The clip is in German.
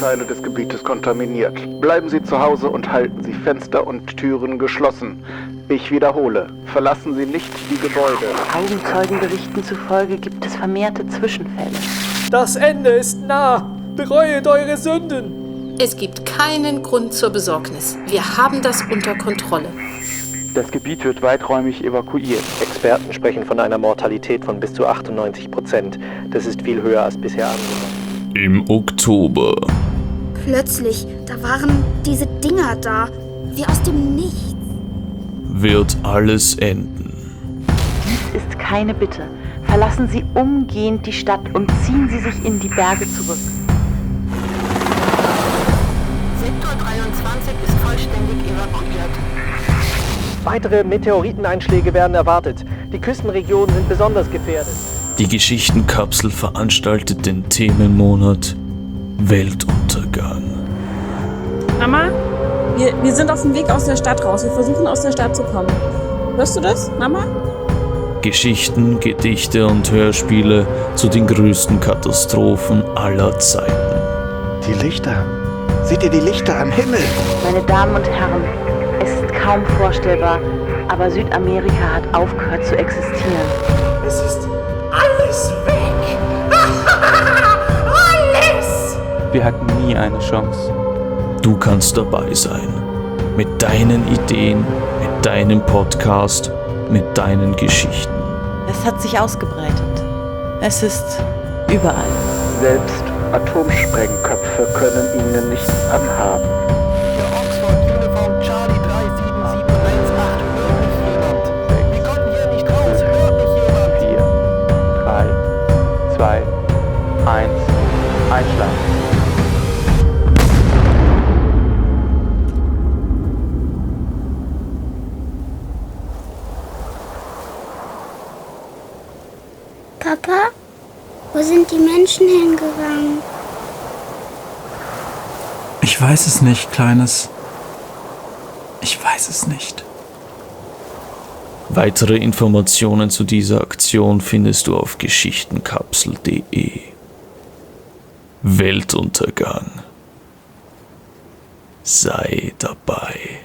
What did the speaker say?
Teile des Gebietes kontaminiert. Bleiben Sie zu Hause und halten Sie Fenster und Türen geschlossen. Ich wiederhole, verlassen Sie nicht die Gebäude. Augenzeugenberichten zufolge gibt es vermehrte Zwischenfälle. Das Ende ist nah. Bereuet eure Sünden. Es gibt keinen Grund zur Besorgnis. Wir haben das unter Kontrolle. Das Gebiet wird weiträumig evakuiert. Experten sprechen von einer Mortalität von bis zu 98 Prozent. Das ist viel höher als bisher angenommen. Im Oktober Plötzlich, da waren diese Dinger da, wie aus dem Nichts. wird alles enden. Dies ist keine Bitte. Verlassen Sie umgehend die Stadt und ziehen Sie sich in die Berge zurück. Sektor 23 ist vollständig evakuiert. Weitere Meteoriteneinschläge werden erwartet. Die Küstenregionen sind besonders gefährdet. Die Geschichtenkapsel veranstaltet den Themenmonat Weltuntergang. Mama, wir, wir sind auf dem Weg aus der Stadt raus. Wir versuchen aus der Stadt zu kommen. Hörst du das, Mama? Geschichten, Gedichte und Hörspiele zu den größten Katastrophen aller Zeiten. Die Lichter. Seht ihr die Lichter am Himmel? Meine Damen und Herren, es ist kaum vorstellbar, aber Südamerika hat aufgehört zu existieren. Es ist Wir hatten nie eine Chance. Du kannst dabei sein. Mit deinen Ideen, mit deinem Podcast, mit deinen Geschichten. Es hat sich ausgebreitet. Es ist überall. Selbst Atomsprengköpfe können ihnen nichts anhaben. Oxford Papa, wo sind die Menschen hingegangen? Ich weiß es nicht, Kleines. Ich weiß es nicht. Weitere Informationen zu dieser Aktion findest du auf geschichtenkapsel.de. Weltuntergang. Sei dabei.